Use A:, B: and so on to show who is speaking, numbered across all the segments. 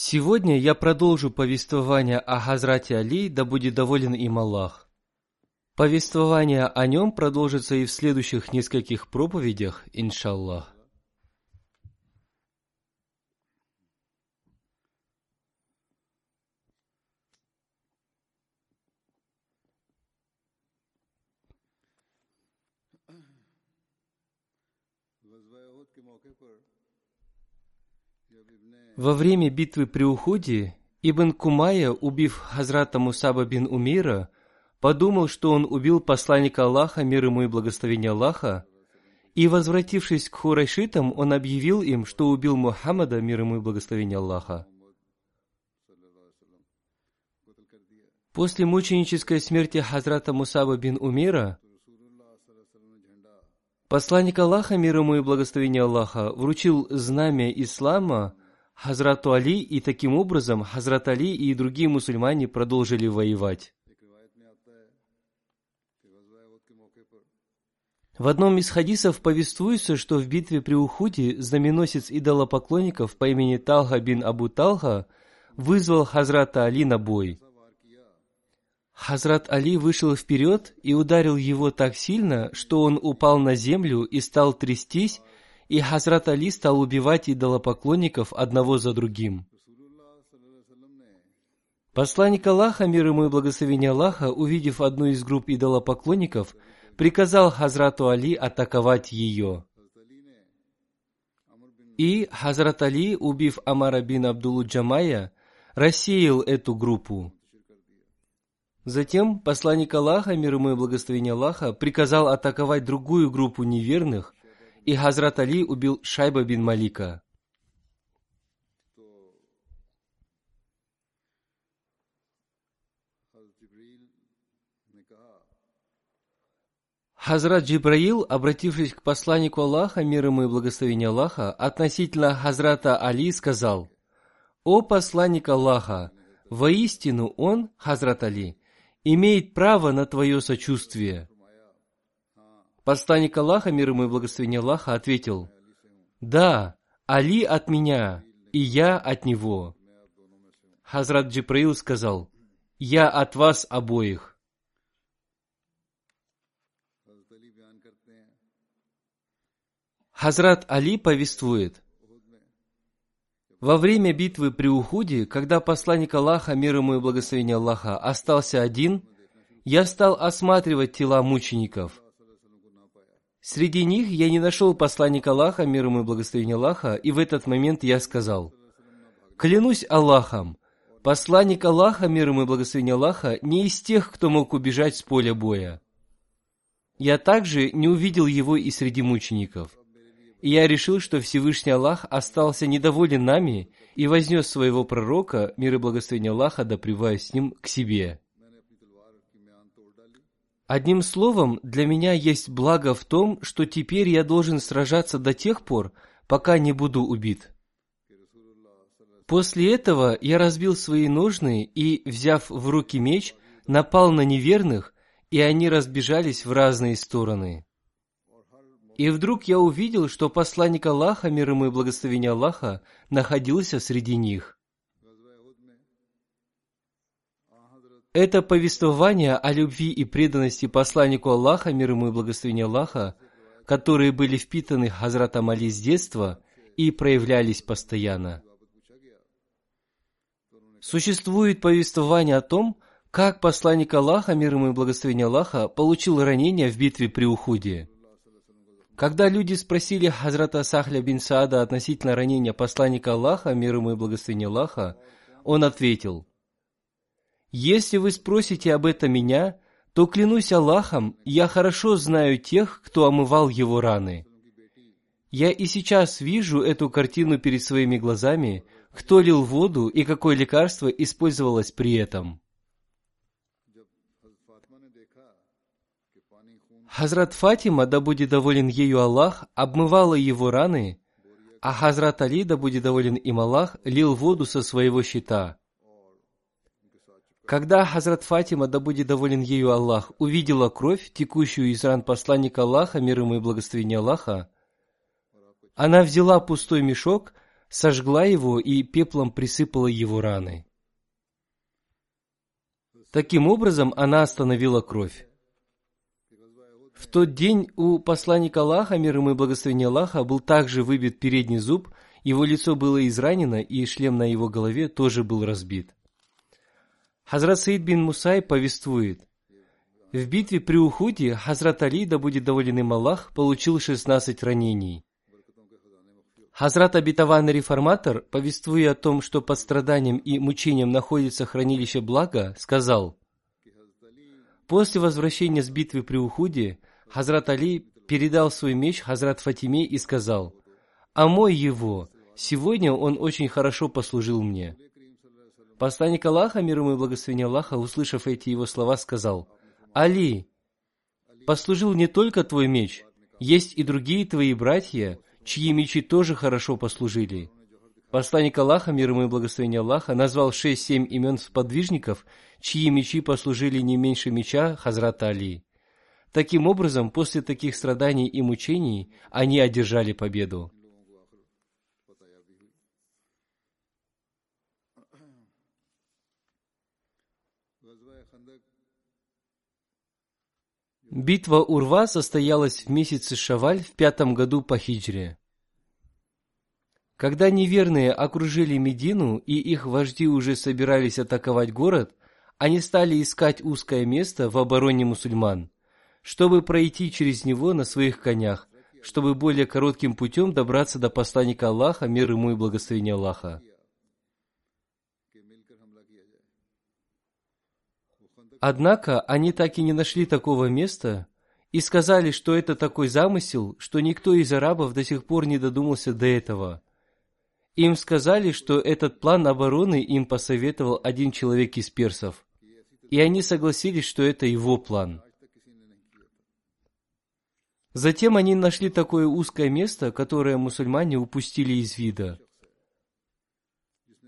A: Сегодня я продолжу повествование о Хазрате Али, да будет доволен им Аллах. Повествование о нем продолжится и в следующих нескольких проповедях, иншаллах. Во время битвы при Уходе Ибн Кумая, убив Хазрата Мусаба бин Умира, подумал, что он убил посланника Аллаха, мир ему и благословение Аллаха, и, возвратившись к Хурайшитам, он объявил им, что убил Мухаммада, мир ему и благословение Аллаха. После мученической смерти Хазрата Мусаба бин Умира, посланник Аллаха, мир ему и благословение Аллаха, вручил знамя Ислама Хазрату Али, и таким образом Хазрат Али и другие мусульмане продолжили воевать. В одном из хадисов повествуется, что в битве при Ухуде знаменосец идолопоклонников по имени Талха бин Абу Талха вызвал Хазрата Али на бой. Хазрат Али вышел вперед и ударил его так сильно, что он упал на землю и стал трястись, и Хазрат Али стал убивать идолопоклонников одного за другим. Посланник Аллаха, мир ему и благословение Аллаха, увидев одну из групп идолопоклонников, приказал Хазрату Али атаковать ее. И Хазрат Али, убив Амара бин Абдулу Джамая, рассеял эту группу. Затем посланник Аллаха, мир ему и благословение Аллаха, приказал атаковать другую группу неверных, и Хазрат Али убил Шайба бин Малика. Хазрат Джибраил, обратившись к посланнику Аллаха, мир ему и благословение Аллаха, относительно Хазрата Али сказал, «О посланник Аллаха, воистину он, Хазрат Али, имеет право на твое сочувствие». Посланник Аллаха, мир ему и благословение Аллаха, ответил, «Да, Али от меня, и я от него». Хазрат Джибраил сказал, «Я от вас обоих». Хазрат Али повествует, во время битвы при Ухуде, когда посланник Аллаха, мир ему и благословение Аллаха, остался один, я стал осматривать тела мучеников. Среди них я не нашел посланника Аллаха, мир ему и благословение Аллаха, и в этот момент я сказал, «Клянусь Аллахом, посланник Аллаха, мир ему и благословение Аллаха, не из тех, кто мог убежать с поля боя. Я также не увидел его и среди мучеников. И я решил, что Всевышний Аллах остался недоволен нами и вознес своего пророка, мир и благословение Аллаха, да с ним, к себе. Одним словом, для меня есть благо в том, что теперь я должен сражаться до тех пор, пока не буду убит. После этого я разбил свои ножны и, взяв в руки меч, напал на неверных, и они разбежались в разные стороны. И вдруг я увидел, что посланник Аллаха, мир ему и благословение Аллаха, находился среди них. Это повествование о любви и преданности посланнику Аллаха, мир ему и благословение Аллаха, которые были впитаны Хазратом Али с детства и проявлялись постоянно. Существует повествование о том, как посланник Аллаха, мир ему и благословение Аллаха, получил ранение в битве при Ухуде. Когда люди спросили Хазрата Сахля бин Саада относительно ранения посланника Аллаха, мир ему и благословение Аллаха, он ответил, «Если вы спросите об этом меня, то клянусь Аллахом, я хорошо знаю тех, кто омывал его раны. Я и сейчас вижу эту картину перед своими глазами, кто лил воду и какое лекарство использовалось при этом». Хазрат Фатима, да будет доволен ею Аллах, обмывала его раны, а Хазрат Али, да будет доволен им Аллах, лил воду со своего щита. Когда Хазрат Фатима, да будет доволен ею Аллах, увидела кровь, текущую из ран посланника Аллаха, мир ему и благословение Аллаха, она взяла пустой мешок, сожгла его и пеплом присыпала его раны. Таким образом, она остановила кровь. В тот день у посланника Аллаха, мир ему и благословение Аллаха, был также выбит передний зуб, его лицо было изранено, и шлем на его голове тоже был разбит. Хазрат Саид бин Мусай повествует, в битве при Ухуде Хазрат Али, да будет доволен им Аллах, получил 16 ранений. Хазрат Абитаван Реформатор, повествуя о том, что под страданием и мучением находится хранилище блага, сказал, После возвращения с битвы при Ухуде, Хазрат Али передал свой меч Хазрат Фатиме и сказал, «А мой его, сегодня он очень хорошо послужил мне». Посланник Аллаха, мир ему и благословение Аллаха, услышав эти его слова, сказал, «Али, послужил не только твой меч, есть и другие твои братья, чьи мечи тоже хорошо послужили». Посланник Аллаха, мир ему и благословение Аллаха, назвал шесть-семь имен сподвижников, чьи мечи послужили не меньше меча Хазрата Али. Таким образом, после таких страданий и мучений они одержали победу. Битва Урва состоялась в месяце Шаваль в пятом году по хиджре. Когда неверные окружили Медину и их вожди уже собирались атаковать город, они стали искать узкое место в обороне мусульман – чтобы пройти через него на своих конях, чтобы более коротким путем добраться до посланника Аллаха, мир ему и благословение Аллаха. Однако они так и не нашли такого места и сказали, что это такой замысел, что никто из арабов до сих пор не додумался до этого. Им сказали, что этот план обороны им посоветовал один человек из персов, и они согласились, что это его план – Затем они нашли такое узкое место, которое мусульмане упустили из вида.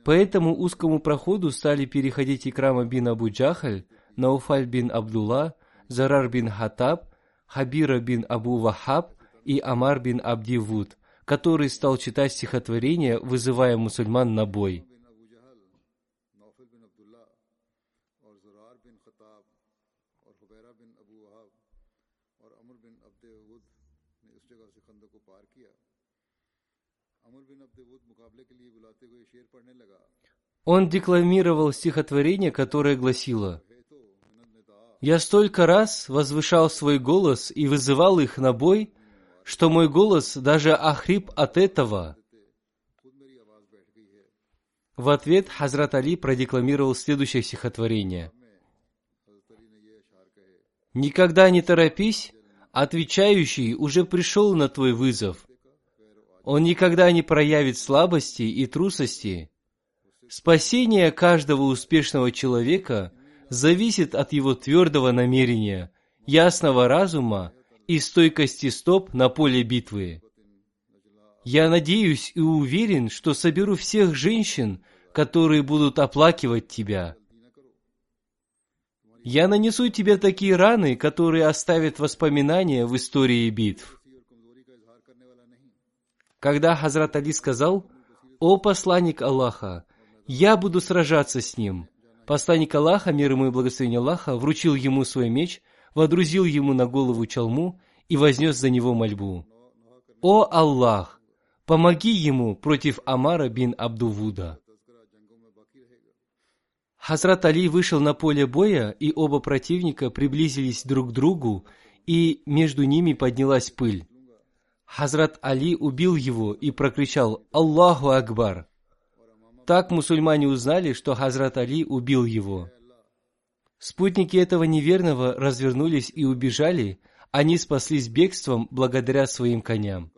A: По этому узкому проходу стали переходить Икрама бин Абу Джахаль, Науфаль бин Абдулла, Зарар бин Хатаб, Хабира бин Абу Вахаб и Амар бин Абди Вуд, который стал читать стихотворение, вызывая мусульман на бой. Он декламировал стихотворение, которое гласило «Я столько раз возвышал свой голос и вызывал их на бой, что мой голос даже охрип от этого». В ответ Хазрат Али продекламировал следующее стихотворение. «Никогда не торопись, отвечающий уже пришел на твой вызов. Он никогда не проявит слабости и трусости. Спасение каждого успешного человека зависит от его твердого намерения, ясного разума и стойкости стоп на поле битвы. Я надеюсь и уверен, что соберу всех женщин, которые будут оплакивать тебя. Я нанесу тебе такие раны, которые оставят воспоминания в истории битв. Когда Хазрат Али сказал, «О посланник Аллаха, я буду сражаться с ним», посланник Аллаха, мир ему и благословение Аллаха, вручил ему свой меч, водрузил ему на голову чалму и вознес за него мольбу. «О Аллах, помоги ему против Амара бин Абдувуда». Хазрат Али вышел на поле боя, и оба противника приблизились друг к другу, и между ними поднялась пыль. Хазрат Али убил его и прокричал «Аллаху Акбар!». Так мусульмане узнали, что Хазрат Али убил его. Спутники этого неверного развернулись и убежали, они спаслись бегством благодаря своим коням.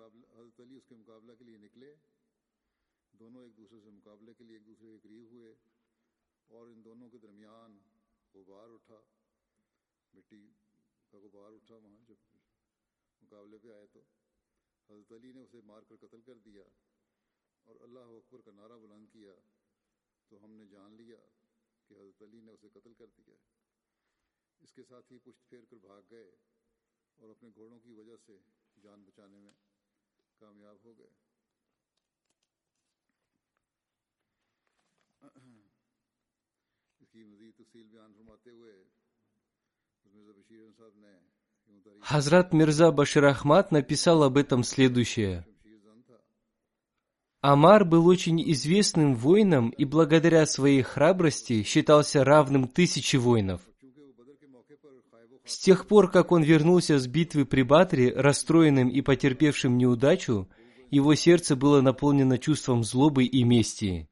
B: اللہ اکبر کا نعرہ بلند کیا تو ہم نے جان لیا
A: Хазрат Мирза Башир Ахмад написал об этом следующее. Амар был очень известным воином и благодаря своей храбрости считался равным тысяче воинов. С тех пор, как он вернулся с битвы при Батре, расстроенным и потерпевшим неудачу, его сердце было наполнено чувством злобы и мести.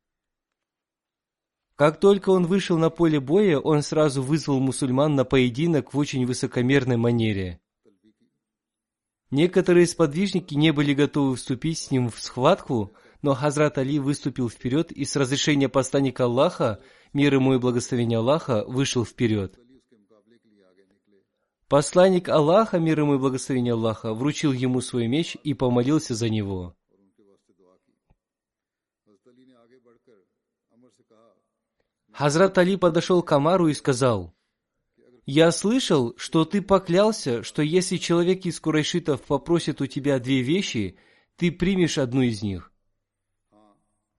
A: Как только он вышел на поле боя, он сразу вызвал мусульман на поединок в очень высокомерной манере. Некоторые сподвижники не были готовы вступить с ним в схватку, но Хазрат Али выступил вперед и с разрешения посланника Аллаха, мир ему и благословение Аллаха, вышел вперед. Посланник Аллаха, мир ему и благословение Аллаха, вручил ему свой меч и помолился за него. Хазрат Али подошел к Амару и сказал, «Я слышал, что ты поклялся, что если человек из курайшитов попросит у тебя две вещи, ты примешь одну из них».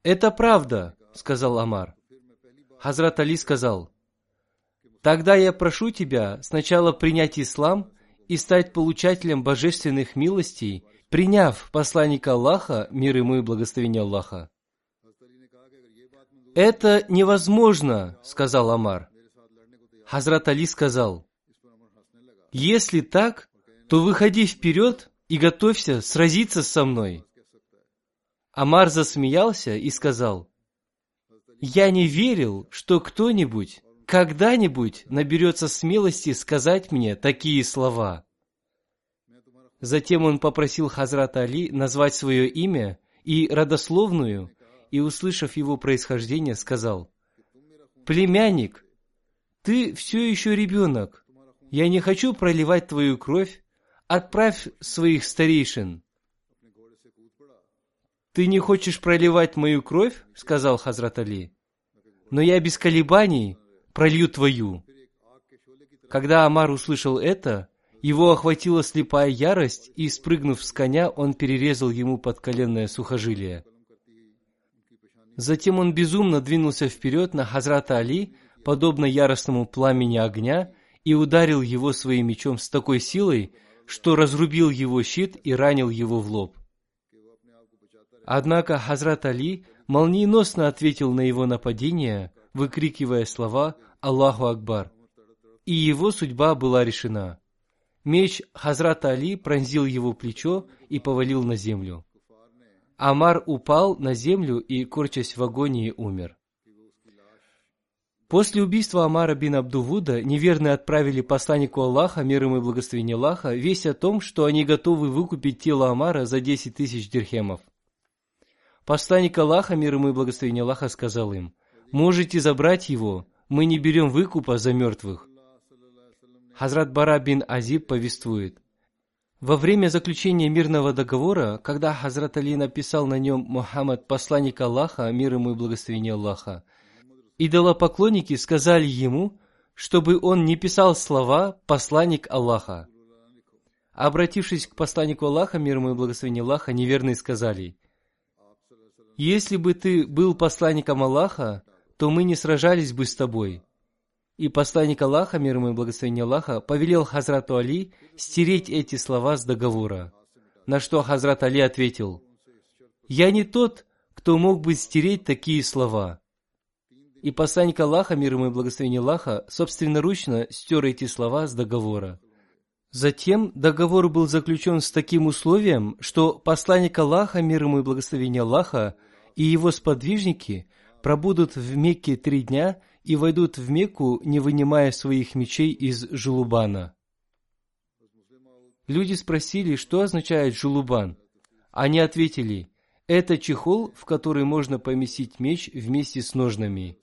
A: «Это правда», — сказал Амар. Хазрат Али сказал, «Тогда я прошу тебя сначала принять ислам и стать получателем божественных милостей, приняв посланника Аллаха, мир ему и благословение Аллаха. «Это невозможно», — сказал Амар. Хазрат Али сказал, «Если так, то выходи вперед и готовься сразиться со мной». Амар засмеялся и сказал, «Я не верил, что кто-нибудь когда-нибудь наберется смелости сказать мне такие слова». Затем он попросил Хазрата Али назвать свое имя и родословную, и, услышав его происхождение, сказал, «Племянник, ты все еще ребенок. Я не хочу проливать твою кровь. Отправь своих старейшин». «Ты не хочешь проливать мою кровь?» — сказал Хазрат Али. «Но я без колебаний пролью твою». Когда Амар услышал это, его охватила слепая ярость, и, спрыгнув с коня, он перерезал ему подколенное сухожилие. Затем он безумно двинулся вперед на Хазрата Али, подобно яростному пламени огня, и ударил его своим мечом с такой силой, что разрубил его щит и ранил его в лоб. Однако Хазрат Али молниеносно ответил на его нападение, выкрикивая слова «Аллаху Акбар», и его судьба была решена. Меч Хазрата Али пронзил его плечо и повалил на землю. Амар упал на землю и, корчась в агонии, умер. После убийства Амара бин Абдувуда неверные отправили посланнику Аллаха, мир ему и благословение Аллаха, весть о том, что они готовы выкупить тело Амара за 10 тысяч дирхемов. Посланник Аллаха, мир ему и благословение Аллаха, сказал им, «Можете забрать его, мы не берем выкупа за мертвых». Хазрат Бара бин Азиб повествует, Во время заключения мирного договора, когда Хазрат Али написал на нем Мухаммад, посланник Аллаха, мир ему и благословение Аллаха, идолопоклонники сказали ему, чтобы он не писал слова «посланник Аллаха». Обратившись к посланнику Аллаха, мир ему и благословение Аллаха, неверные сказали, «Если бы ты был посланником Аллаха, то мы не сражались бы с тобой». И посланник Аллаха, мир ему и благословение Аллаха, повелел Хазрату Али стереть эти слова с договора. На что Хазрат Али ответил, «Я не тот, кто мог бы стереть такие слова». И посланник Аллаха, мир ему и благословение Аллаха, собственноручно стер эти слова с договора. Затем договор был заключен с таким условием, что посланник Аллаха, мир ему и благословение Аллаха, и его сподвижники пробудут в Мекке три дня и войдут в Мекку, не вынимая своих мечей из жулубана. Люди спросили, что означает жулубан. Они ответили, это чехол, в который можно поместить меч вместе с ножнами.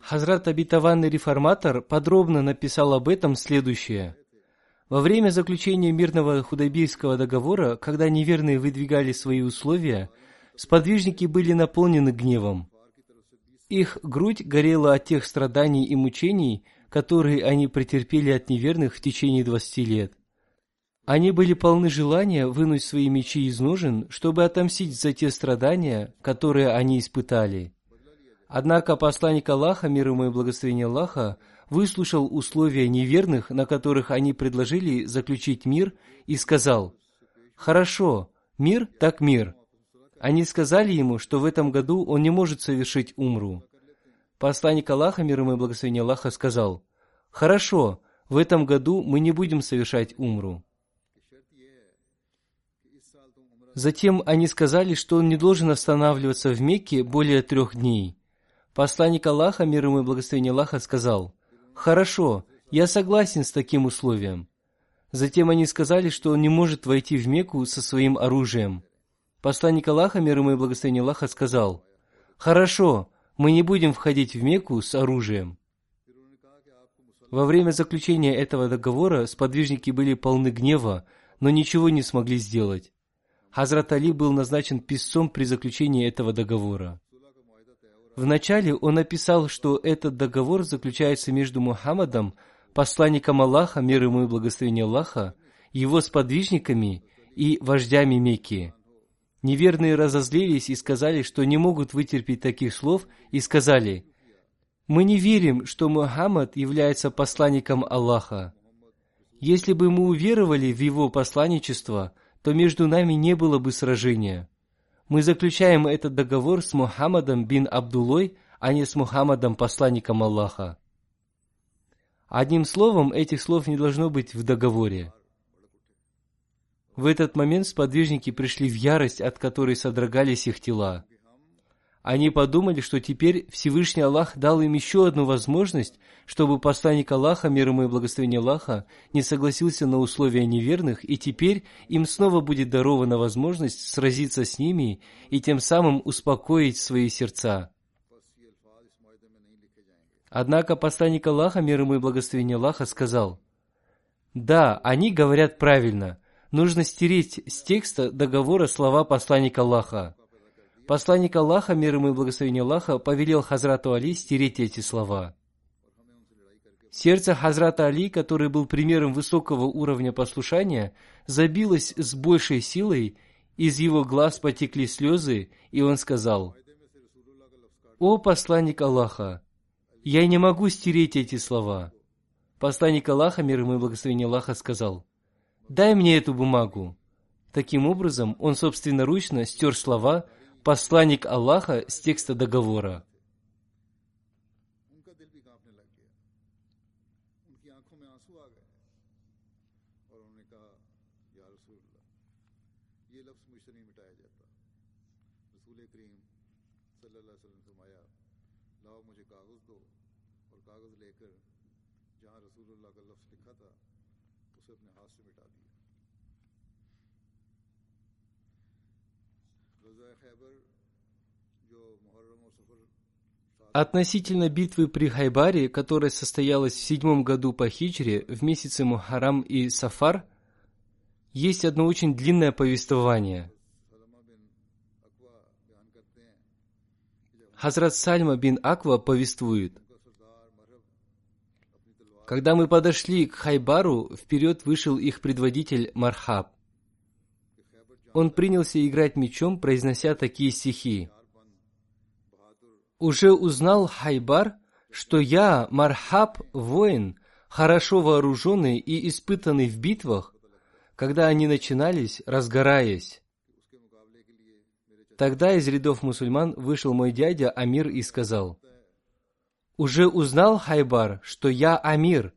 A: Хазрат Абитаванный реформатор подробно написал об этом следующее. Во время заключения мирного худайбийского договора, когда неверные выдвигали свои условия, сподвижники были наполнены гневом. Их грудь горела от тех страданий и мучений, которые они претерпели от неверных в течение двадцати лет. Они были полны желания вынуть свои мечи из ножен, чтобы отомстить за те страдания, которые они испытали. Однако посланник Аллаха, мир ему и благословение Аллаха, выслушал условия неверных, на которых они предложили заключить мир, и сказал, «Хорошо, мир так мир». Они сказали ему, что в этом году он не может совершить умру. Посланник Аллаха, мир ему и благословение Аллаха, сказал, «Хорошо, в этом году мы не будем совершать умру». Затем они сказали, что он не должен останавливаться в Мекке более трех дней – Посланник Аллаха, мир ему и благословение Аллаха, сказал, «Хорошо, я согласен с таким условием». Затем они сказали, что он не может войти в Мекку со своим оружием. Посланник Аллаха, мир ему и благословение Аллаха, сказал, «Хорошо, мы не будем входить в Мекку с оружием». Во время заключения этого договора сподвижники были полны гнева, но ничего не смогли сделать. Хазрат Али был назначен писцом при заключении этого договора. Вначале он написал, что этот договор заключается между Мухаммадом, посланником Аллаха, мир ему и благословение Аллаха, его сподвижниками и вождями Мекки. Неверные разозлились и сказали, что не могут вытерпеть таких слов, и сказали, «Мы не верим, что Мухаммад является посланником Аллаха. Если бы мы уверовали в его посланничество, то между нами не было бы сражения» мы заключаем этот договор с Мухаммадом бин Абдулой, а не с Мухаммадом, посланником Аллаха. Одним словом, этих слов не должно быть в договоре. В этот момент сподвижники пришли в ярость, от которой содрогались их тела. Они подумали, что теперь Всевышний Аллах дал им еще одну возможность, чтобы посланник Аллаха, мир ему и благословение Аллаха, не согласился на условия неверных, и теперь им снова будет дарована возможность сразиться с ними и тем самым успокоить свои сердца. Однако посланник Аллаха, мир ему и благословение Аллаха, сказал, «Да, они говорят правильно. Нужно стереть с текста договора слова посланника Аллаха». Посланник Аллаха, мир ему и благословение Аллаха, повелел Хазрату Али стереть эти слова. Сердце Хазрата Али, который был примером высокого уровня послушания, забилось с большей силой, из его глаз потекли слезы, и он сказал, «О посланник Аллаха, я не могу стереть эти слова». Посланник Аллаха, мир ему и благословение Аллаха, сказал, «Дай мне эту бумагу». Таким образом, он собственноручно стер слова, посланник Аллаха с текста договора. جہاں رسول اللہ کا لفظ لکھا تھا اسے اپنے ہاتھ سے مٹا دیا Относительно битвы при Хайбаре, которая состоялась в седьмом году по хиджре, в месяце Мухарам и Сафар, есть одно очень длинное повествование. Хазрат Сальма бин Аква повествует. Когда мы подошли к Хайбару, вперед вышел их предводитель Мархаб. Он принялся играть мечом, произнося такие стихи. «Уже узнал Хайбар, что я, Мархаб, воин, хорошо вооруженный и испытанный в битвах, когда они начинались, разгораясь. Тогда из рядов мусульман вышел мой дядя Амир и сказал, «Уже узнал Хайбар, что я Амир,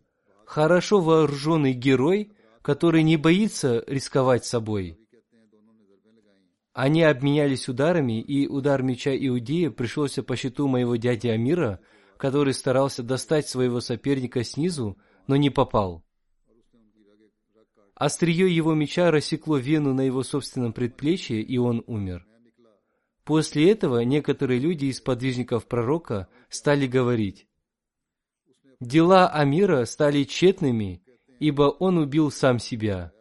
A: хорошо вооруженный герой, который не боится рисковать собой». Они обменялись ударами, и удар меча Иудея пришелся по счету моего дяди Амира, который старался достать своего соперника снизу, но не попал. Острие его меча рассекло вену на его собственном предплечье, и он умер. После этого некоторые люди из подвижников пророка стали говорить, «Дела Амира стали тщетными, ибо он убил сам себя».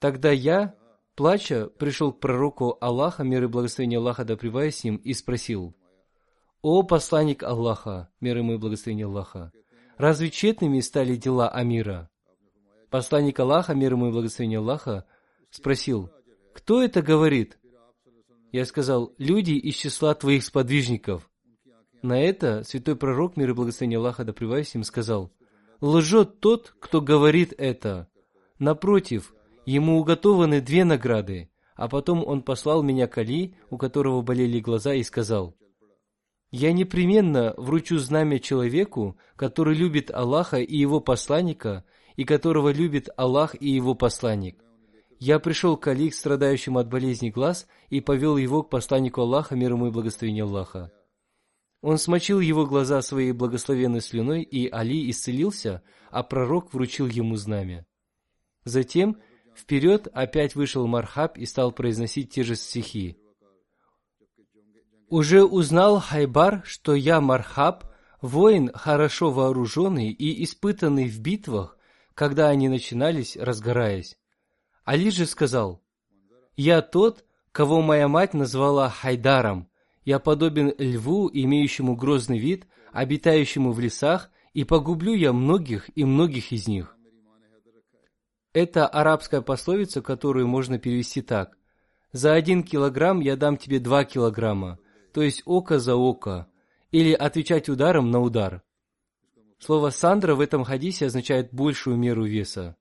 A: Тогда я, плача, пришел к пророку Аллаха, мир и благословение Аллаха да с ним, и спросил, «О посланник Аллаха, мир ему и благословение Аллаха, разве тщетными стали дела Амира?» Посланник Аллаха, мир ему и благословение Аллаха, спросил, «Кто это говорит?» Я сказал, люди из числа твоих сподвижников. На это святой пророк, мир и благословение Аллаха, да им, сказал, лжет тот, кто говорит это. Напротив, ему уготованы две награды. А потом он послал меня к Али, у которого болели глаза, и сказал, «Я непременно вручу знамя человеку, который любит Аллаха и его посланника, и которого любит Аллах и его посланник. Я пришел к Али, страдающему от болезни глаз, и повел его к посланнику Аллаха, мир ему и благословение Аллаха. Он смочил его глаза своей благословенной слюной, и Али исцелился, а пророк вручил ему знамя. Затем вперед опять вышел Мархаб и стал произносить те же стихи. «Уже узнал Хайбар, что я Мархаб, воин, хорошо вооруженный и испытанный в битвах, когда они начинались, разгораясь. Али же сказал, «Я тот, кого моя мать назвала Хайдаром. Я подобен льву, имеющему грозный вид, обитающему в лесах, и погублю я многих и многих из них». Это арабская пословица, которую можно перевести так. «За один килограмм я дам тебе два килограмма», то есть око за око, или отвечать ударом на удар. Слово «сандра» в этом хадисе означает большую меру веса.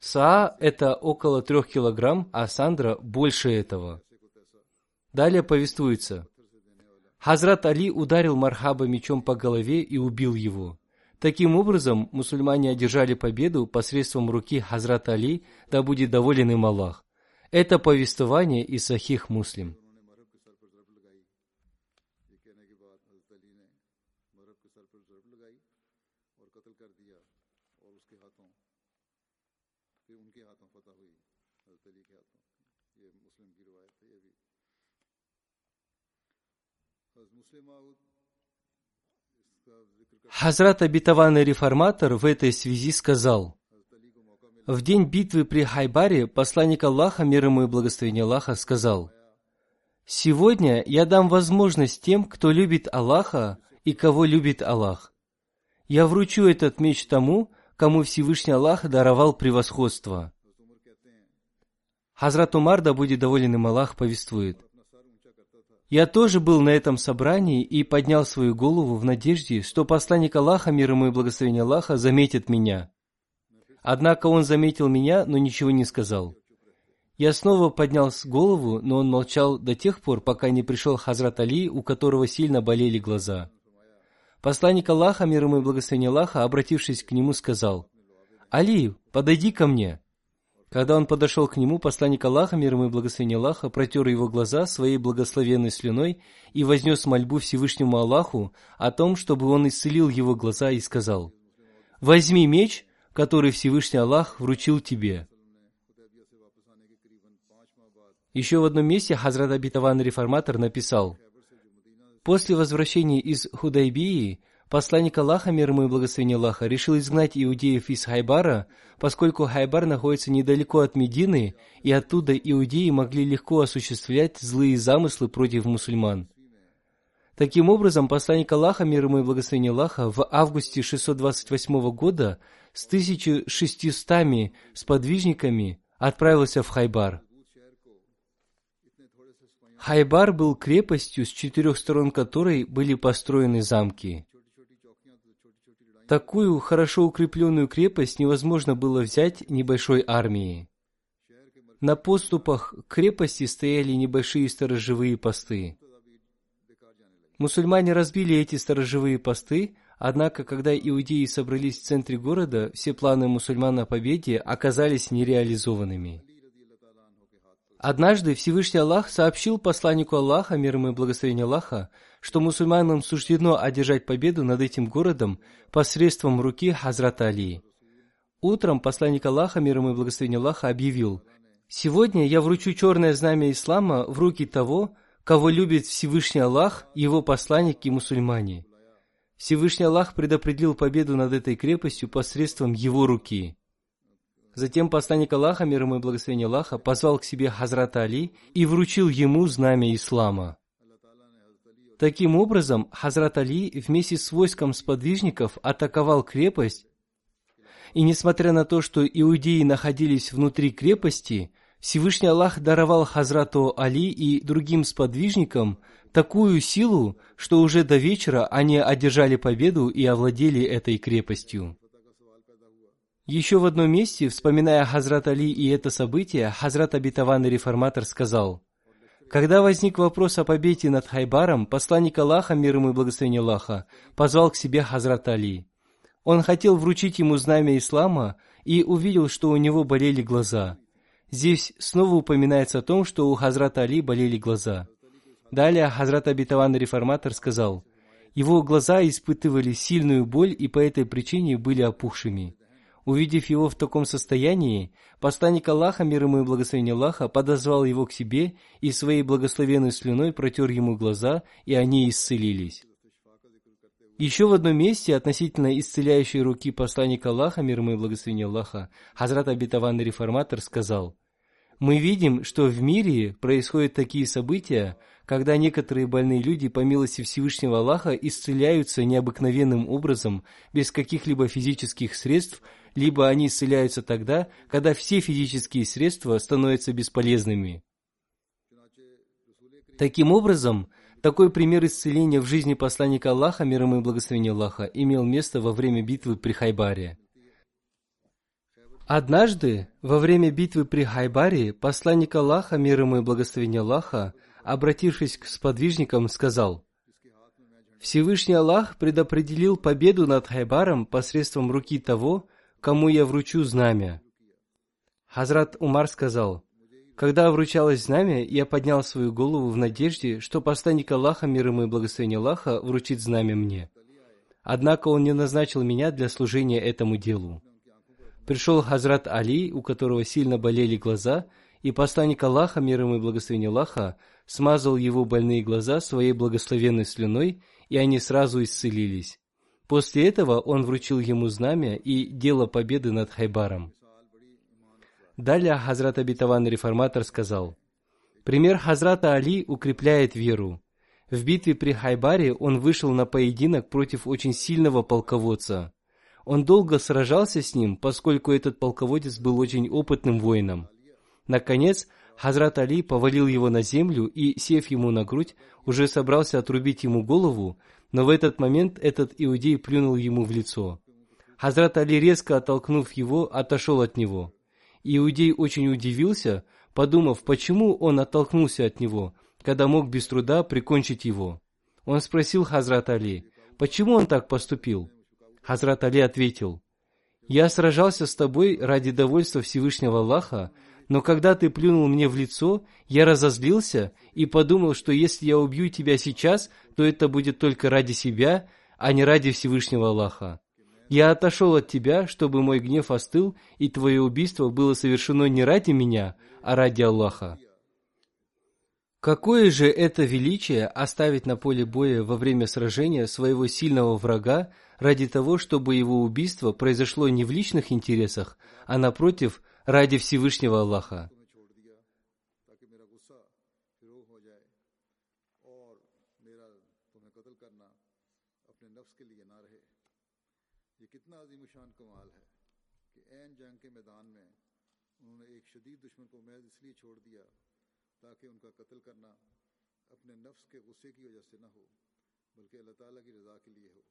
A: Са – это около трех килограмм, а Сандра – больше этого. Далее повествуется. Хазрат Али ударил Мархаба мечом по голове и убил его. Таким образом, мусульмане одержали победу посредством руки Хазрата Али, да будет доволен им Аллах. Это повествование из Сахих Муслим. Хазрат обетованный реформатор в этой связи сказал, в день битвы при Хайбаре посланник Аллаха, мир ему и благословение Аллаха, сказал, «Сегодня я дам возможность тем, кто любит Аллаха и кого любит Аллах. Я вручу этот меч тому, кому Всевышний Аллах даровал превосходство». Хазрат Умар, да будет доволен им Аллах, повествует – я тоже был на этом собрании и поднял свою голову в надежде, что посланник Аллаха, мир ему и благословение Аллаха, заметит меня. Однако он заметил меня, но ничего не сказал. Я снова поднял голову, но он молчал до тех пор, пока не пришел Хазрат Али, у которого сильно болели глаза. Посланник Аллаха, мир ему и благословение Аллаха, обратившись к нему, сказал, «Али, подойди ко мне». Когда он подошел к нему, посланник Аллаха, мир ему и благословение Аллаха, протер его глаза своей благословенной слюной и вознес мольбу Всевышнему Аллаху о том, чтобы он исцелил его глаза и сказал, «Возьми меч, который Всевышний Аллах вручил тебе». Еще в одном месте Хазрат Абитаван Реформатор написал, После возвращения из Худайбии посланник Аллаха, мир ему и благословение Аллаха, решил изгнать иудеев из Хайбара, поскольку Хайбар находится недалеко от Медины, и оттуда иудеи могли легко осуществлять злые замыслы против мусульман. Таким образом, посланник Аллаха, мир ему и благословение Аллаха, в августе 628 года с 1600 сподвижниками отправился в Хайбар. Хайбар был крепостью, с четырех сторон которой были построены замки. Такую хорошо укрепленную крепость невозможно было взять небольшой армией. На поступах к крепости стояли небольшие сторожевые посты. Мусульмане разбили эти сторожевые посты, однако, когда иудеи собрались в центре города, все планы мусульман о победе оказались нереализованными. Однажды Всевышний Аллах сообщил посланнику Аллаха, мир ему и благословение Аллаха, что мусульманам суждено одержать победу над этим городом посредством руки Хазрата Али. Утром посланник Аллаха, мир ему и благословение Аллаха, объявил, «Сегодня я вручу черное знамя ислама в руки того, кого любит Всевышний Аллах, его посланник и мусульмане». Всевышний Аллах предопределил победу над этой крепостью посредством его руки. Затем посланник Аллаха, мир ему и благословение Аллаха, позвал к себе Хазрата Али и вручил ему знамя ислама. Таким образом, Хазрат Али вместе с войском сподвижников атаковал крепость, и несмотря на то, что иудеи находились внутри крепости, Всевышний Аллах даровал Хазрату Али и другим сподвижникам такую силу, что уже до вечера они одержали победу и овладели этой крепостью. Еще в одном месте, вспоминая Хазрат Али и это событие, Хазрат Абитаван реформатор сказал, когда возник вопрос о победе над Хайбаром, посланник Аллаха, мир ему и благословение Аллаха, позвал к себе Хазрат Али. Он хотел вручить ему знамя ислама и увидел, что у него болели глаза. Здесь снова упоминается о том, что у Хазрата Али болели глаза. Далее Хазрат Абитаван реформатор сказал, его глаза испытывали сильную боль и по этой причине были опухшими. Увидев его в таком состоянии, посланник Аллаха, мир ему и благословение Аллаха, подозвал его к себе и своей благословенной слюной протер ему глаза, и они исцелились. Еще в одном месте относительно исцеляющей руки посланника Аллаха, мир ему и благословение Аллаха, Хазрат Абитаванный Реформатор сказал, «Мы видим, что в мире происходят такие события, когда некоторые больные люди, по милости Всевышнего Аллаха, исцеляются необыкновенным образом, без каких-либо физических средств, либо они исцеляются тогда, когда все физические средства становятся бесполезными. Таким образом, такой пример исцеления в жизни посланника Аллаха, мир ему и благословения Аллаха, имел место во время битвы при Хайбаре. Однажды, во время битвы при Хайбаре, посланник Аллаха, мир ему и благословения Аллаха, обратившись к сподвижникам, сказал, «Всевышний Аллах предопределил победу над Хайбаром посредством руки того, кому я вручу знамя. Хазрат Умар сказал, когда вручалось знамя, я поднял свою голову в надежде, что посланник Аллаха, мир ему и благословение Аллаха, вручит знамя мне. Однако он не назначил меня для служения этому делу. Пришел Хазрат Али, у которого сильно болели глаза, и посланник Аллаха, мир ему и благословение Аллаха, смазал его больные глаза своей благословенной слюной, и они сразу исцелились. После этого он вручил ему знамя и дело победы над Хайбаром. Далее Хазрат Абитаван Реформатор сказал, «Пример Хазрата Али укрепляет веру. В битве при Хайбаре он вышел на поединок против очень сильного полководца. Он долго сражался с ним, поскольку этот полководец был очень опытным воином. Наконец, Хазрат Али повалил его на землю и, сев ему на грудь, уже собрался отрубить ему голову, но в этот момент этот иудей плюнул ему в лицо. Хазрат Али, резко оттолкнув его, отошел от него. Иудей очень удивился, подумав, почему он оттолкнулся от него, когда мог без труда прикончить его. Он спросил Хазрат Али, почему он так поступил? Хазрат Али ответил, «Я сражался с тобой ради довольства Всевышнего Аллаха, но когда ты плюнул мне в лицо, я разозлился и подумал, что если я убью тебя сейчас, то это будет только ради себя, а не ради Всевышнего Аллаха. Я отошел от тебя, чтобы мой гнев остыл, и твое убийство было совершено не ради меня, а ради Аллаха. Какое же это величие оставить на поле боя во время сражения своего сильного врага ради того, чтобы его убийство произошло не в личных интересах, а напротив, ради Всевышнего Аллаха.
B: تاکہ ان کا قتل کرنا اپنے نفس کے غصے کی وجہ سے نہ ہو بلکہ اللہ تعالیٰ کی رضا کے لیے ہو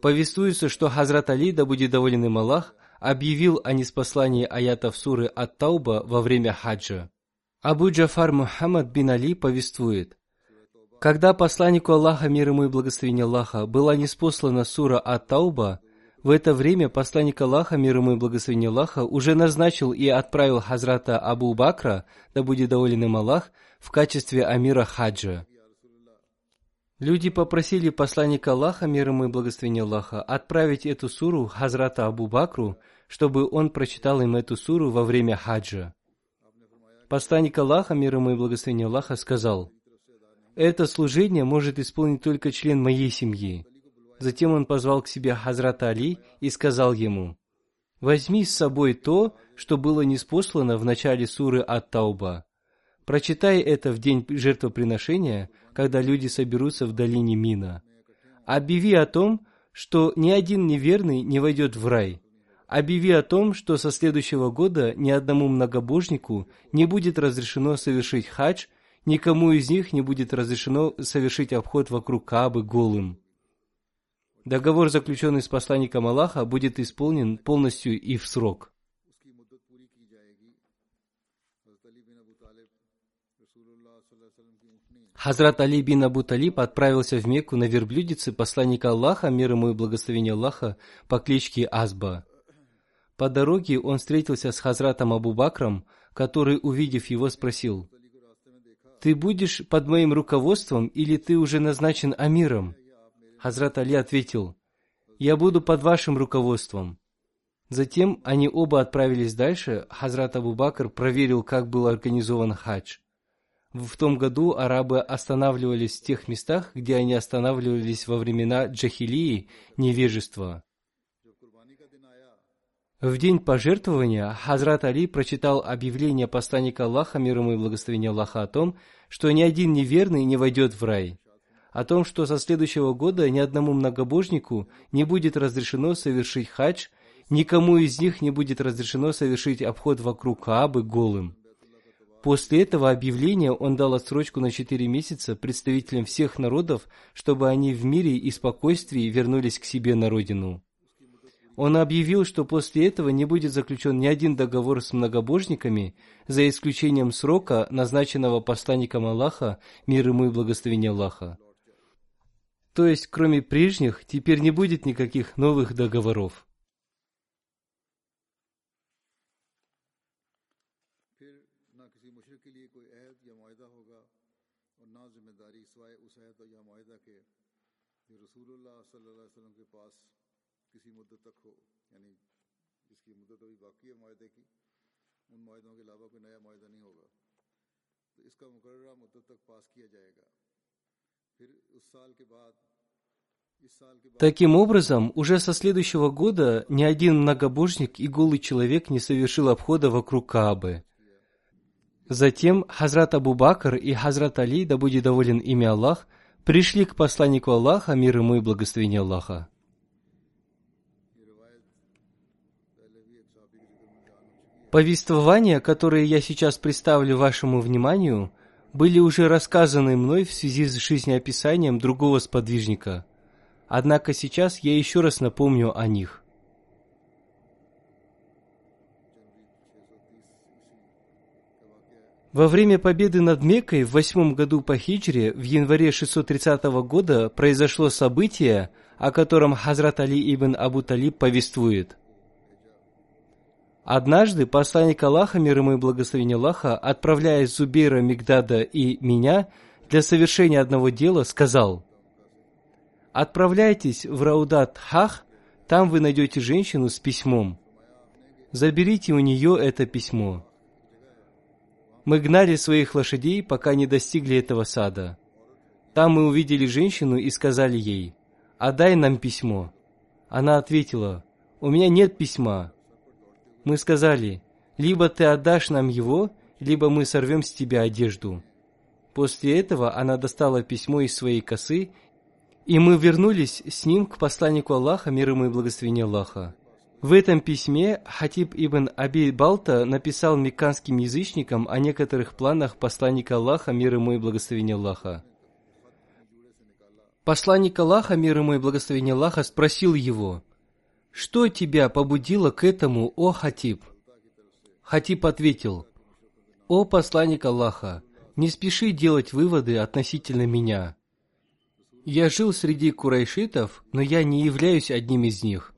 A: Повествуется, что Хазрат Али, да будет доволен им Аллах, объявил о неспослании аятов суры Ат-Тауба во время хаджа. Абу Джафар Мухаммад бин Али повествует, когда посланнику Аллаха, мир ему и благословение Аллаха, была неспослана сура Ат-Тауба, в это время посланник Аллаха, мир ему и благословение Аллаха, уже назначил и отправил Хазрата Абу Бакра, да будет доволен им Аллах, в качестве амира хаджа. Люди попросили посланника Аллаха, мир ему и благословение Аллаха, отправить эту суру Хазрата Абу Бакру, чтобы он прочитал им эту суру во время хаджа. Посланник Аллаха, мир ему и благословение Аллаха, сказал, «Это служение может исполнить только член моей семьи». Затем он позвал к себе Хазрата Али и сказал ему, «Возьми с собой то, что было неспослано в начале суры Ат-Тауба. Прочитай это в день жертвоприношения – когда люди соберутся в долине Мина. Объяви о том, что ни один неверный не войдет в рай. Объяви о том, что со следующего года ни одному многобожнику не будет разрешено совершить хадж, никому из них не будет разрешено совершить обход вокруг Каабы голым. Договор, заключенный с посланником Аллаха, будет исполнен полностью и в срок. Хазрат Али бин Абу Талиб отправился в Мекку на верблюдице посланника Аллаха, мир ему и благословение Аллаха, по кличке Азба. По дороге он встретился с Хазратом Абу Бакром, который, увидев его, спросил, «Ты будешь под моим руководством или ты уже назначен амиром?» Хазрат Али ответил, «Я буду под вашим руководством». Затем они оба отправились дальше. Хазрат Абу Бакр проверил, как был организован хадж. В том году арабы останавливались в тех местах, где они останавливались во времена джахилии, невежества. В день пожертвования Хазрат Али прочитал объявление посланника Аллаха, мир ему и благословение Аллаха, о том, что ни один неверный не войдет в рай, о том, что со следующего года ни одному многобожнику не будет разрешено совершить хадж, никому из них не будет разрешено совершить обход вокруг Каабы голым. После этого объявления он дал отсрочку на четыре месяца представителям всех народов, чтобы они в мире и спокойствии вернулись к себе на родину. Он объявил, что после этого не будет заключен ни один договор с многобожниками, за исключением срока, назначенного посланником Аллаха, мир ему и благословение Аллаха. То есть, кроме прежних, теперь не будет никаких новых договоров. Таким образом, уже со следующего года ни один многобожник и голый человек не совершил обхода вокруг Каабы. Затем Хазрат Абу Бакр и Хазрат Али, да будет доволен ими Аллах, пришли к посланнику Аллаха, мир ему и благословение Аллаха. Повествования, которые я сейчас представлю вашему вниманию, были уже рассказаны мной в связи с жизнеописанием другого сподвижника. Однако сейчас я еще раз напомню о них. Во время победы над Меккой в восьмом году по хиджре в январе 630 года произошло событие, о котором Хазрат Али ибн Абу Талиб повествует – Однажды посланник Аллаха, мир ему и благословение Аллаха, отправляя Зубейра, Мигдада и меня для совершения одного дела, сказал, Отправляйтесь в Раудат Хах, там вы найдете женщину с письмом. Заберите у нее это письмо. Мы гнали своих лошадей, пока не достигли этого сада. Там мы увидели женщину и сказали ей, «Отдай нам письмо». Она ответила, «У меня нет письма». Мы сказали, «Либо ты отдашь нам его, либо мы сорвем с тебя одежду». После этого она достала письмо из своей косы, и мы вернулись с ним к посланнику Аллаха, мир ему и благословение Аллаха. В этом письме Хатиб ибн Аби Балта написал мекканским язычникам о некоторых планах посланника Аллаха, мир ему и благословение Аллаха. Посланник Аллаха, мир ему и благословение Аллаха, спросил его, «Что тебя побудило к этому, о Хатиб?» Хатиб ответил, «О посланник Аллаха, не спеши делать выводы относительно меня. Я жил среди курайшитов, но я не являюсь одним из них.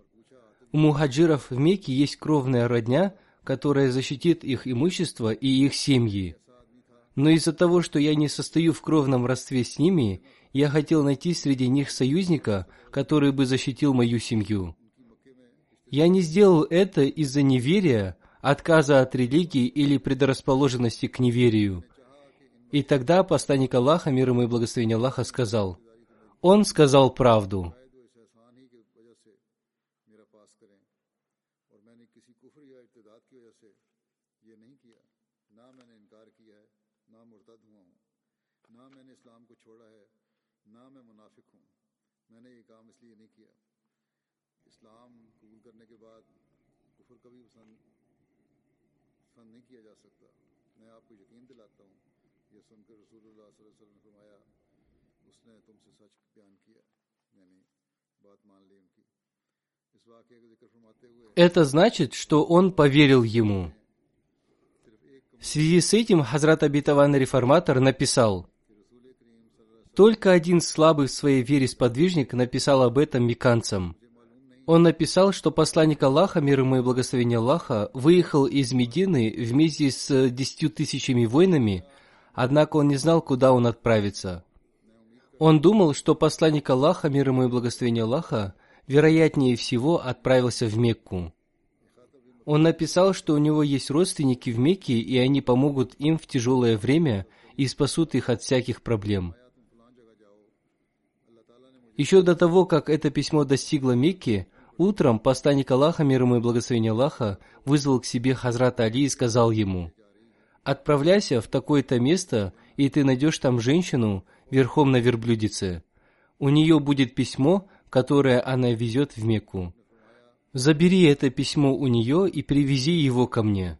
A: У мухаджиров в Мекке есть кровная родня, которая защитит их имущество и их семьи. Но из-за того, что я не состою в кровном родстве с ними, я хотел найти среди них союзника, который бы защитил мою семью. Я не сделал это из-за неверия, отказа от религии или предрасположенности к неверию. И тогда посланник Аллаха, мир ему и благословение Аллаха, сказал, он сказал правду.
B: मैं आपको यकीन दिलाता हूँ ये सुनकर रसूलुल्लाह सल्लल्लाहु अलैहि वसल्लम ने फरमाया उसने तुमसे सच बयान किया यानी बात मान ली उनकी इस वाक्य का जिक्र फरमाते हुए
A: Это значит, что он поверил ему. В связи с этим Хазрат Абитаван Реформатор написал, только один слабый в своей вере сподвижник написал об этом меканцам. Он написал, что посланник Аллаха, мир ему и благословение Аллаха, выехал из Медины вместе с десятью тысячами воинами, однако он не знал, куда он отправится. Он думал, что посланник Аллаха, мир ему и благословение Аллаха, вероятнее всего отправился в Мекку. Он написал, что у него есть родственники в Мекке, и они помогут им в тяжелое время и спасут их от всяких проблем. Еще до того, как это письмо достигло Мекки, утром посланник Аллаха, мир ему и благословение Аллаха, вызвал к себе Хазрата Али и сказал ему, «Отправляйся в такое-то место, и ты найдешь там женщину верхом на верблюдице. У нее будет письмо, которое она везет в Мекку. Забери это письмо у нее и привези его ко мне».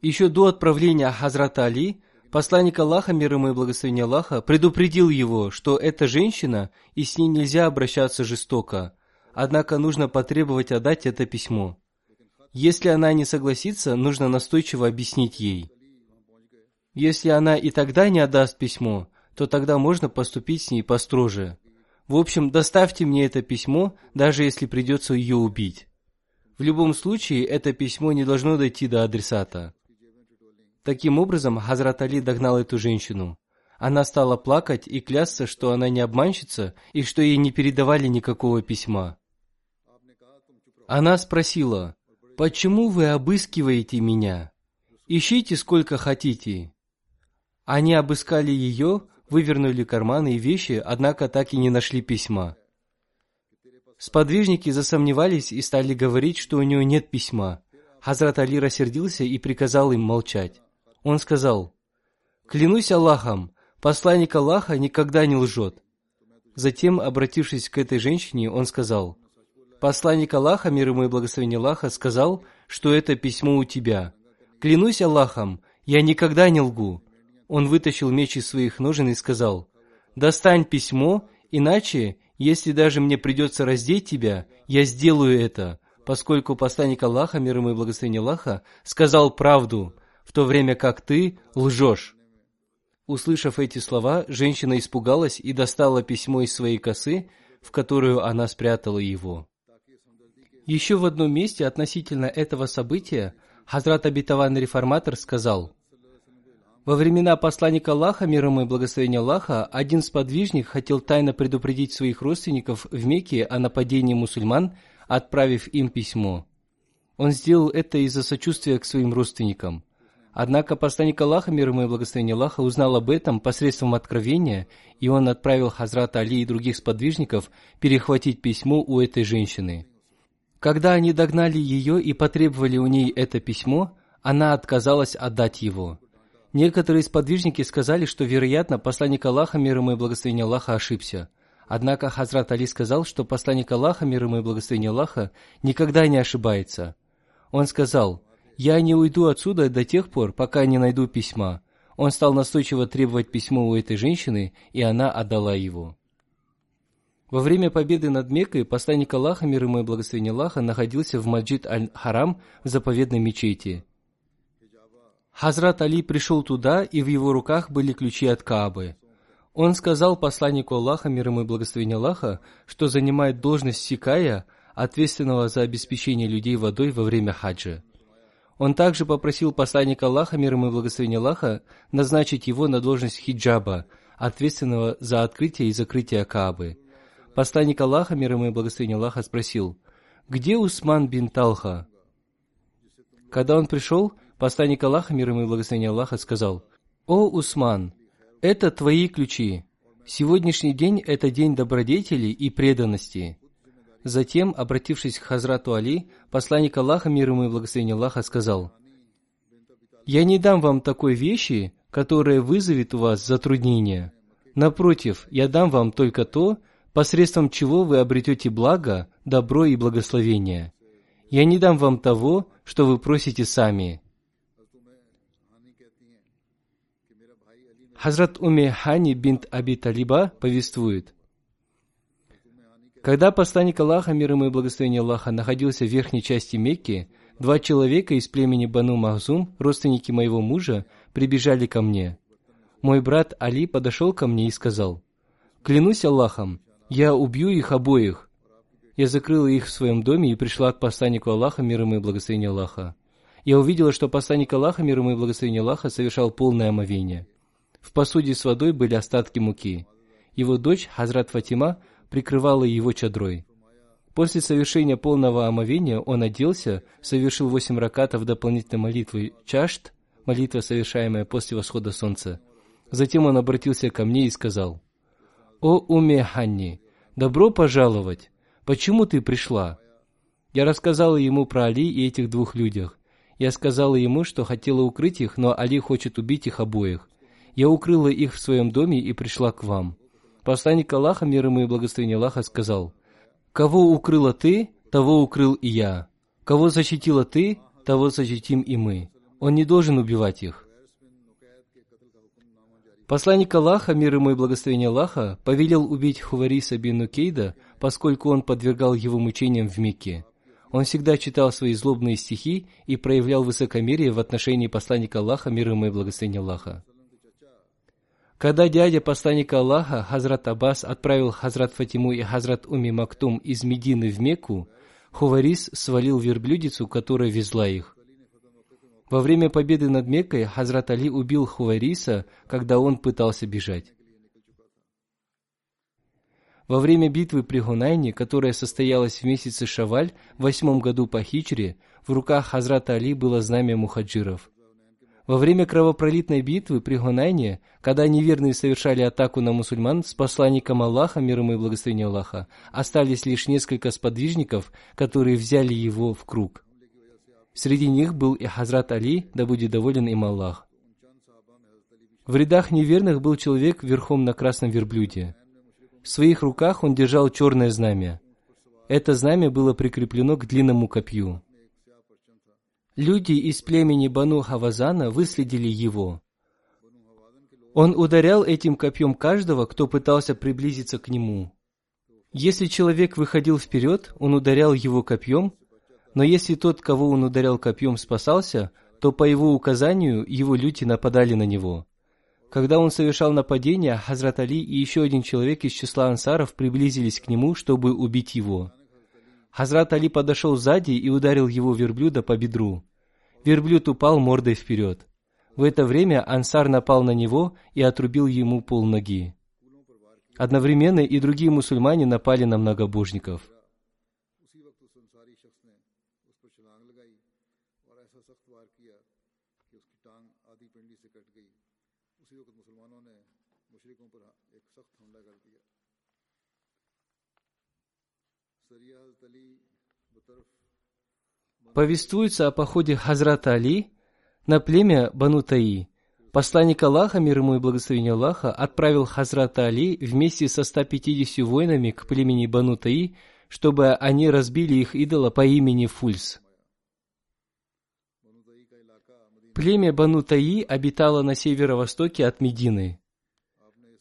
A: Еще до отправления Хазрата Али, посланник Аллаха, мир ему и благословение Аллаха, предупредил его, что эта женщина, и с ней нельзя обращаться жестоко, однако нужно потребовать отдать это письмо. Если она не согласится, нужно настойчиво объяснить ей. Если она и тогда не отдаст письмо, то тогда можно поступить с ней построже. В общем, доставьте мне это письмо, даже если придется ее убить. В любом случае, это письмо не должно дойти до адресата. Таким образом, Хазрат Али догнал эту женщину. Она стала плакать и клясться, что она не обманщица и что ей не передавали никакого письма. Она спросила, «Почему вы обыскиваете меня? Ищите сколько хотите». Они обыскали ее, вывернули карманы и вещи, однако так и не нашли письма. Сподвижники засомневались и стали говорить, что у нее нет письма. Хазрат Али рассердился и приказал им молчать. Он сказал, «Клянусь Аллахом, посланник Аллаха никогда не лжет». Затем, обратившись к этой женщине, он сказал, «Посланник Аллаха, мир ему и благословение Аллаха, сказал, что это письмо у тебя. Клянусь Аллахом, я никогда не лгу». Он вытащил меч из своих ножен и сказал, «Достань письмо, иначе, если даже мне придется раздеть тебя, я сделаю это, поскольку посланник Аллаха, мир ему и благословение Аллаха, сказал правду, в то время как ты лжешь. Услышав эти слова, женщина испугалась и достала письмо из своей косы, в которую она спрятала его. Еще в одном месте относительно этого события Хазрат Абитаван Реформатор сказал, Во времена посланника Аллаха, мир ему и благословения Аллаха, один сподвижник хотел тайно предупредить своих родственников в Мекке о нападении мусульман, отправив им письмо. Он сделал это из-за сочувствия к своим родственникам. Однако посланник Аллаха, мир ему и благословение Аллаха, узнал об этом посредством откровения, и он отправил Хазрата Али и других сподвижников перехватить письмо у этой женщины. Когда они догнали ее и потребовали у ней это письмо, она отказалась отдать его. Некоторые сподвижники сказали, что, вероятно, посланник Аллаха, мир ему и благословение Аллаха, ошибся. Однако Хазрат Али сказал, что посланник Аллаха, мир ему и благословение Аллаха, никогда не ошибается. Он сказал, «Я не уйду отсюда до тех пор, пока не найду письма». Он стал настойчиво требовать письмо у этой женщины, и она отдала его. Во время победы над Меккой посланник Аллаха, мир ему и благословение Аллаха, находился в Маджид Аль-Харам в заповедной мечети. Хазрат Али пришел туда, и в его руках были ключи от Каабы. Он сказал посланнику Аллаха, мир ему и благословение Аллаха, что занимает должность сикая, ответственного за обеспечение людей водой во время хаджа. Он также попросил посланника Аллаха, мир ему и благословение Аллаха, назначить его на должность хиджаба, ответственного за открытие и закрытие Каабы. Посланник Аллаха, мир ему и благословение Аллаха, спросил, «Где Усман бин Талха?» Когда он пришел, Посланник Аллаха, мир ему и благословение Аллаха, сказал, «О, Усман, это твои ключи. Сегодняшний день – это день добродетели и преданности». Затем, обратившись к Хазрату Али, посланник Аллаха, мир ему и благословение Аллаха, сказал, «Я не дам вам такой вещи, которая вызовет у вас затруднения. Напротив, я дам вам только то, посредством чего вы обретете благо, добро и благословение. Я не дам вам того, что вы просите сами. Хазрат Уми Хани бинт Аби Талиба повествует, когда посланник Аллаха, мир ему и благословение Аллаха, находился в верхней части Мекки, два человека из племени Бану Махзум, родственники моего мужа, прибежали ко мне. Мой брат Али подошел ко мне и сказал, «Клянусь Аллахом, я убью их обоих». Я закрыла их в своем доме и пришла к посланнику Аллаха, мир ему и благословение Аллаха. Я увидела, что посланник Аллаха, мир ему и благословение Аллаха, совершал полное омовение – в посуде с водой были остатки муки. Его дочь, Хазрат Фатима, прикрывала его чадрой. После совершения полного омовения он оделся, совершил восемь ракатов дополнительной молитвы чашт, молитва, совершаемая после восхода солнца. Затем он обратился ко мне и сказал, «О Уме Ханни, добро пожаловать! Почему ты пришла?» Я рассказала ему про Али и этих двух людях. Я сказала ему, что хотела укрыть их, но Али хочет убить их обоих. Я укрыла их в своем доме и пришла к вам. Посланник Аллаха, мир ему и благословение Аллаха, сказал, «Кого укрыла ты, того укрыл и я. Кого защитила ты, того защитим и мы. Он не должен убивать их». Посланник Аллаха, мир ему и благословение Аллаха, повелел убить Хувариса бин Нукейда, поскольку он подвергал его мучениям в Мекке. Он всегда читал свои злобные стихи и проявлял высокомерие в отношении посланника Аллаха, мир ему и благословение Аллаха. Когда дядя посланника Аллаха, Хазрат Аббас, отправил Хазрат Фатиму и Хазрат Уми Мактум из Медины в Мекку, Хуварис свалил верблюдицу, которая везла их. Во время победы над Меккой Хазрат Али убил Хувариса, когда он пытался бежать. Во время битвы при Гунайне, которая состоялась в месяце Шаваль, в восьмом году по хичре, в руках Хазрата Али было знамя мухаджиров – во время кровопролитной битвы при Гунайне, когда неверные совершали атаку на мусульман с посланником Аллаха, мир ему и благословение Аллаха, остались лишь несколько сподвижников, которые взяли его в круг. Среди них был и Хазрат Али, да будет доволен им Аллах. В рядах неверных был человек верхом на красном верблюде. В своих руках он держал черное знамя. Это знамя было прикреплено к длинному копью. Люди из племени Бану Хавазана выследили его. Он ударял этим копьем каждого, кто пытался приблизиться к нему. Если человек выходил вперед, он ударял его копьем, но если тот, кого он ударял копьем, спасался, то по его указанию его люди нападали на него. Когда он совершал нападение, Хазрат Али и еще один человек из числа ансаров приблизились к нему, чтобы убить его. Хазрат Али подошел сзади и ударил его верблюда по бедру. Верблюд упал мордой вперед. В это время Ансар напал на него и отрубил ему полноги. Одновременно и другие мусульмане напали на многобожников. Повествуется о походе Хазрата Али на племя Бану Таи. Посланник Аллаха, мир ему и благословение Аллаха, отправил Хазрата Али вместе со 150 воинами к племени Бану Таи, чтобы они разбили их идола по имени Фульс. Племя Бану Таи обитало на северо-востоке от Медины.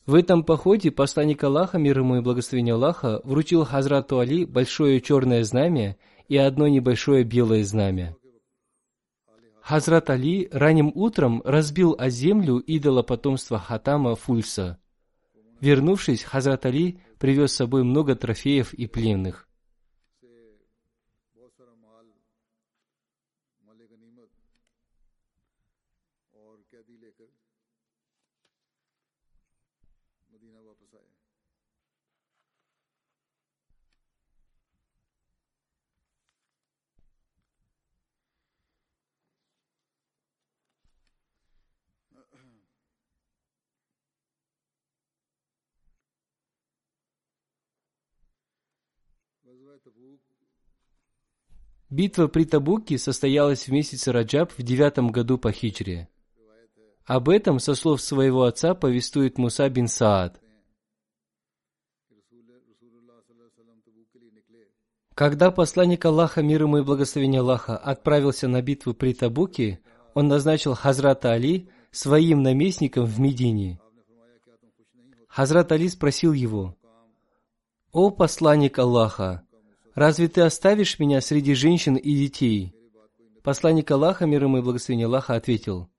A: В этом походе посланник Аллаха, мир ему и благословение Аллаха, вручил Хазрату Али большое черное знамя и одно небольшое белое знамя. Хазрат Али ранним утром разбил о землю идола потомства Хатама Фульса. Вернувшись, Хазрат Али привез с собой много трофеев и пленных. Битва при Табуке состоялась в месяце Раджаб в девятом году по хиджре. Об этом, со слов своего отца, повествует Муса бин Саад. Когда посланник Аллаха, мир ему и благословение Аллаха, отправился на битву при Табуке, он назначил Хазрата Али своим наместником в Медине. Хазрат Али спросил его, «О посланник Аллаха, разве ты оставишь меня среди женщин и детей?» Посланник Аллаха, мир ему и благословение Аллаха, ответил,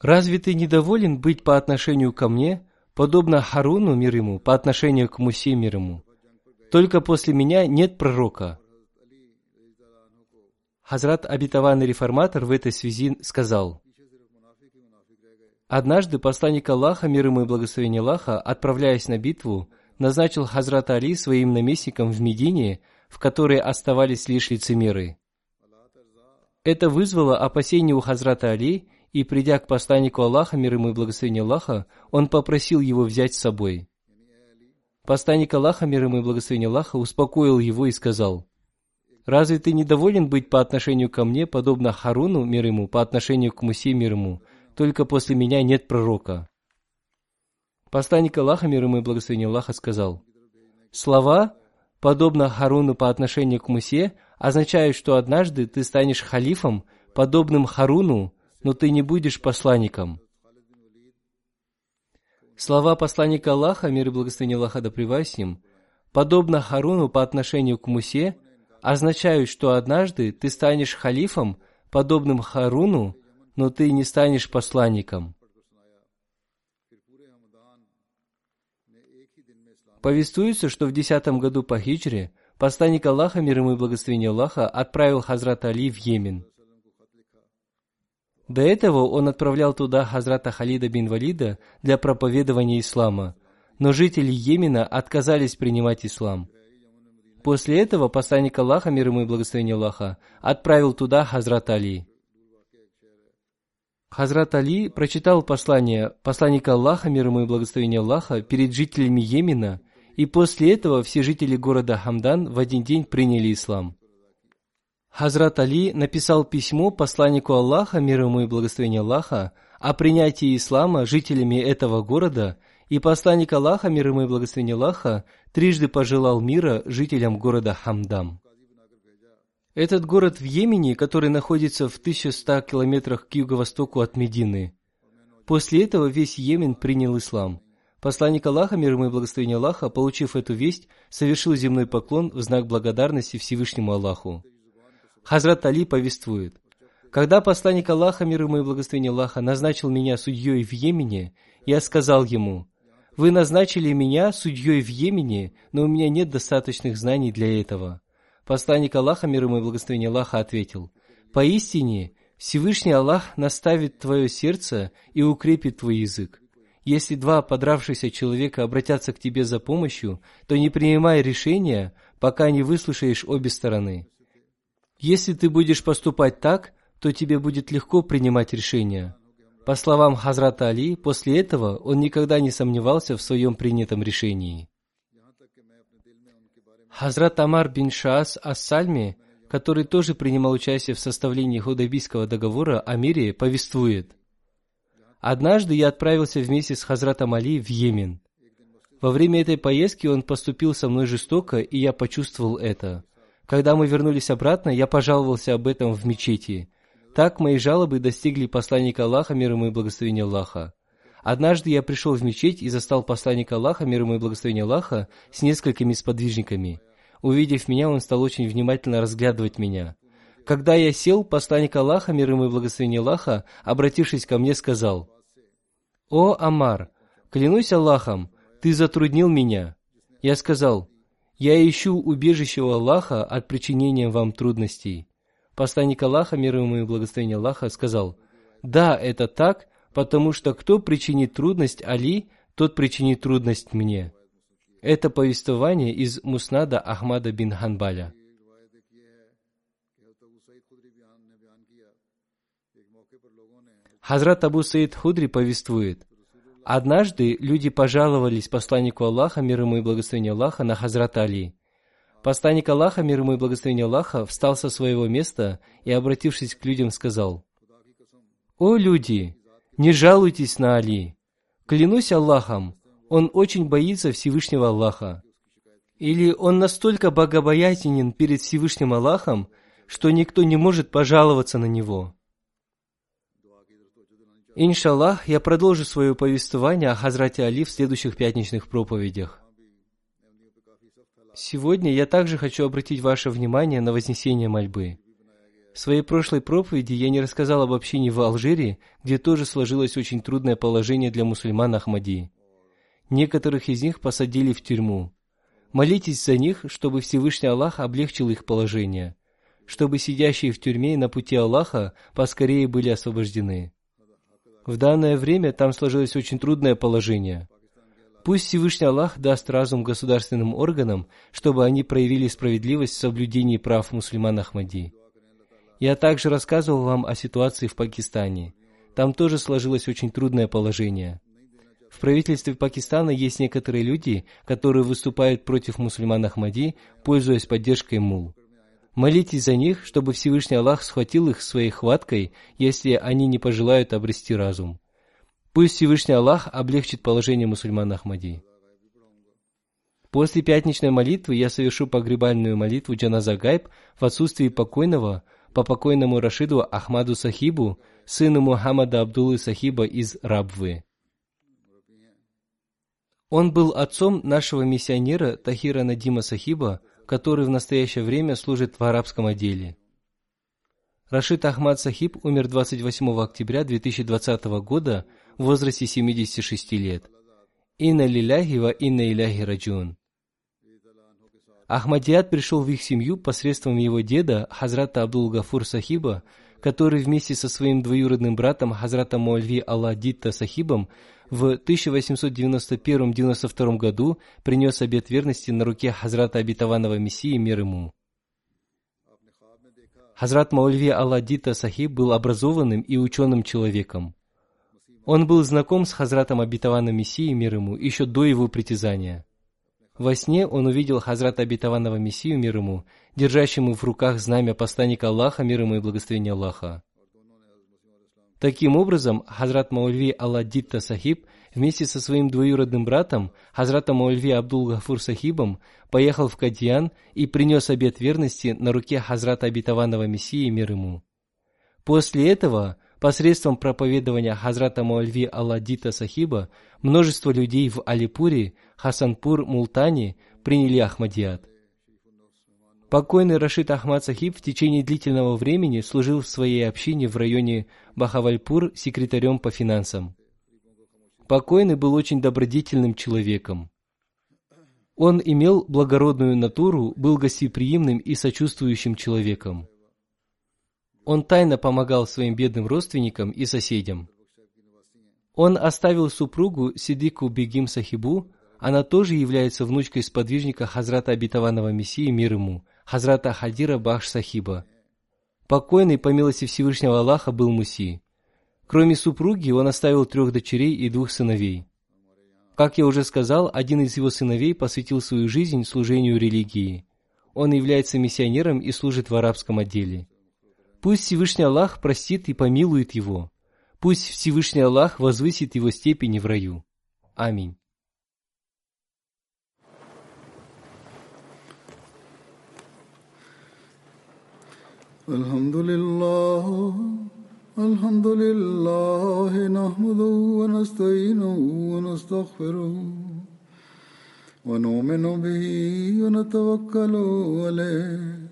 A: «Разве ты недоволен быть по отношению ко мне, подобно Харуну, мир ему, по отношению к Мусе, мир ему? Только после меня нет пророка». Хазрат обетованный реформатор в этой связи сказал, Однажды посланник Аллаха, мир ему и благословение Аллаха, отправляясь на битву, назначил Хазрата Али своим наместником в Медине, в которой оставались лишь лицемеры. Это вызвало опасения у Хазрата Али, и, придя к посланнику Аллаха, мир ему и благословение Аллаха, он попросил его взять с собой. Посланник Аллаха, мир ему и благословение Аллаха, успокоил его и сказал, «Разве ты недоволен быть по отношению ко мне, подобно Харуну, мир ему, по отношению к Мусе, мир ему? Только после меня нет пророка». Посланник Аллаха, мир ему и благословение Аллаха, сказал, «Слова, подобно Харуну по отношению к Мусе, означают, что однажды ты станешь халифом, подобным Харуну, но ты не будешь посланником». Слова посланника Аллаха, мир и благословение Аллаха да ним, подобно Харуну по отношению к Мусе, означают, что однажды ты станешь халифом, подобным Харуну, но ты не станешь посланником. Повествуется, что в десятом году по хиджре посланник Аллаха, мир ему и благословение Аллаха, отправил Хазрата Али в Йемен. До этого он отправлял туда Хазрата Халида бин Валида для проповедования ислама, но жители Йемена отказались принимать ислам. После этого посланник Аллаха, мир ему и благословение Аллаха, отправил туда Хазрата Али. Хазрат Али прочитал послание посланника Аллаха, мир ему и благословение Аллаха, перед жителями Йемена, и после этого все жители города Хамдан в один день приняли ислам. Хазрат Али написал письмо посланнику Аллаха, мир ему и благословение Аллаха, о принятии ислама жителями этого города, и посланник Аллаха, мир ему и благословение Аллаха, трижды пожелал мира жителям города Хамдам. Этот город в Йемене, который находится в 1100 километрах к юго-востоку от Медины. После этого весь Йемен принял ислам. Посланник Аллаха, мир ему и благословение Аллаха, получив эту весть, совершил земной поклон в знак благодарности Всевышнему Аллаху. Хазрат Али повествует, «Когда посланник Аллаха, мир ему и благословение Аллаха, назначил меня судьей в Йемене, я сказал ему, «Вы назначили меня судьей в Йемене, но у меня нет достаточных знаний для этого». Посланник Аллаха, мир ему и благословение Аллаха, ответил, «Поистине, Всевышний Аллах наставит твое сердце и укрепит твой язык. Если два подравшихся человека обратятся к тебе за помощью, то не принимай решения, пока не выслушаешь обе стороны. Если ты будешь поступать так, то тебе будет легко принимать решения. По словам Хазрата Али, после этого он никогда не сомневался в своем принятом решении. Хазрат Амар бин Шаас Ас-Сальми, который тоже принимал участие в составлении Худайбийского договора о мире, повествует. Однажды я отправился вместе с Хазратом Али в Йемен. Во время этой поездки он поступил со мной жестоко, и я почувствовал это. Когда мы вернулись обратно, я пожаловался об этом в мечети. Так мои жалобы достигли посланника Аллаха, мир ему и благословения Аллаха. Однажды я пришел в мечеть и застал посланника Аллаха, мир ему и благословения Аллаха, с несколькими сподвижниками. Увидев меня, он стал очень внимательно разглядывать меня. Когда я сел, посланник Аллаха, мир ему и благословение Аллаха, обратившись ко мне, сказал, «О, Амар, клянусь Аллахом, ты затруднил меня». Я сказал, «Я ищу убежище у Аллаха от причинения вам трудностей». Посланник Аллаха, мир ему и благословение Аллаха, сказал, «Да, это так, потому что кто причинит трудность Али, тот причинит трудность мне. Это повествование из Муснада Ахмада бин Ханбаля. Хазрат Абу Саид Худри повествует, Однажды люди пожаловались посланнику Аллаха, мир ему и благословение Аллаха, на Хазрат Али. Посланник Аллаха, мир ему и благословение Аллаха, встал со своего места и, обратившись к людям, сказал, «О люди, не жалуйтесь на Али. Клянусь Аллахом, он очень боится Всевышнего Аллаха. Или он настолько богобоятелен перед Всевышним Аллахом, что никто не может пожаловаться на него. Иншаллах, я продолжу свое повествование о Хазрате Али в следующих пятничных проповедях. Сегодня я также хочу обратить ваше внимание на вознесение мольбы. В своей прошлой проповеди я не рассказал об общине в Алжире, где тоже сложилось очень трудное положение для мусульман Ахмади. Некоторых из них посадили в тюрьму. Молитесь за них, чтобы Всевышний Аллах облегчил их положение, чтобы сидящие в тюрьме на пути Аллаха поскорее были освобождены. В данное время там сложилось очень трудное положение. Пусть Всевышний Аллах даст разум государственным органам, чтобы они проявили справедливость в соблюдении прав мусульман Ахмади. Я также рассказывал вам о ситуации в Пакистане. Там тоже сложилось очень трудное положение. В правительстве Пакистана есть некоторые люди, которые выступают против мусульман Ахмади, пользуясь поддержкой мул. Молитесь за них, чтобы Всевышний Аллах схватил их своей хваткой, если они не пожелают обрести разум. Пусть Всевышний Аллах облегчит положение мусульман Ахмади. После пятничной молитвы я совершу погребальную молитву Джаназа Гайб в отсутствии покойного – по покойному Рашиду Ахмаду Сахибу, сыну Мухаммада Абдуллы Сахиба из Рабвы. Он был отцом нашего миссионера Тахира Надима Сахиба, который в настоящее время служит в арабском отделе. Рашид Ахмад Сахиб умер 28 октября 2020 года в возрасте 76 лет. Инна лиляхи ва инна иляхи раджун. Ахмадият пришел в их семью посредством его деда, Хазрата Абдул Гафур Сахиба, который вместе со своим двоюродным братом Хазратом Муальви Алладитта Сахибом в 1891-92 году принес обет верности на руке Хазрата Обетованного Мессии мир ему. Хазрат Маульви Алладита Сахиб был образованным и ученым человеком. Он был знаком с Хазратом Обетованным Мессией мир ему еще до его притязания. Во сне он увидел Хазрата Обетованного Мессию, мир ему, держащему в руках знамя посланника Аллаха, мир ему и благословение Аллаха. Таким образом, Хазрат Маульви Алладитта Сахиб вместе со своим двоюродным братом, Хазратом Маульви Абдул Гафур Сахибом, поехал в Кадьян и принес обет верности на руке Хазрата Обетованного Мессии, мир ему. После этого Посредством проповедования Хазрата Муальви Алладита Сахиба множество людей в Алипуре, Хасанпур, Мултане приняли Ахмадият. Покойный Рашид Ахмад Сахиб в течение длительного времени служил в своей общине в районе Бахавальпур секретарем по финансам. Покойный был очень добродетельным человеком. Он имел благородную натуру, был гостеприимным и сочувствующим человеком. Он тайно помогал своим бедным родственникам и соседям. Он оставил супругу Сидику Бегим Сахибу, она тоже является внучкой сподвижника Хазрата Обетованного Мессии мир ему, Хазрата Хадира Бахш Сахиба. Покойный, по милости Всевышнего Аллаха, был Муси. Кроме супруги, он оставил трех дочерей и двух сыновей. Как я уже сказал, один из его сыновей посвятил свою жизнь служению религии. Он является миссионером и служит в арабском отделе. Пусть Всевышний Аллах простит и помилует его. Пусть Всевышний Аллах возвысит его степени в раю. Аминь.
B: الحمد لله الحمد لله نحمده ونستعينه ونستغفره ونؤمن به ونتوكل عليه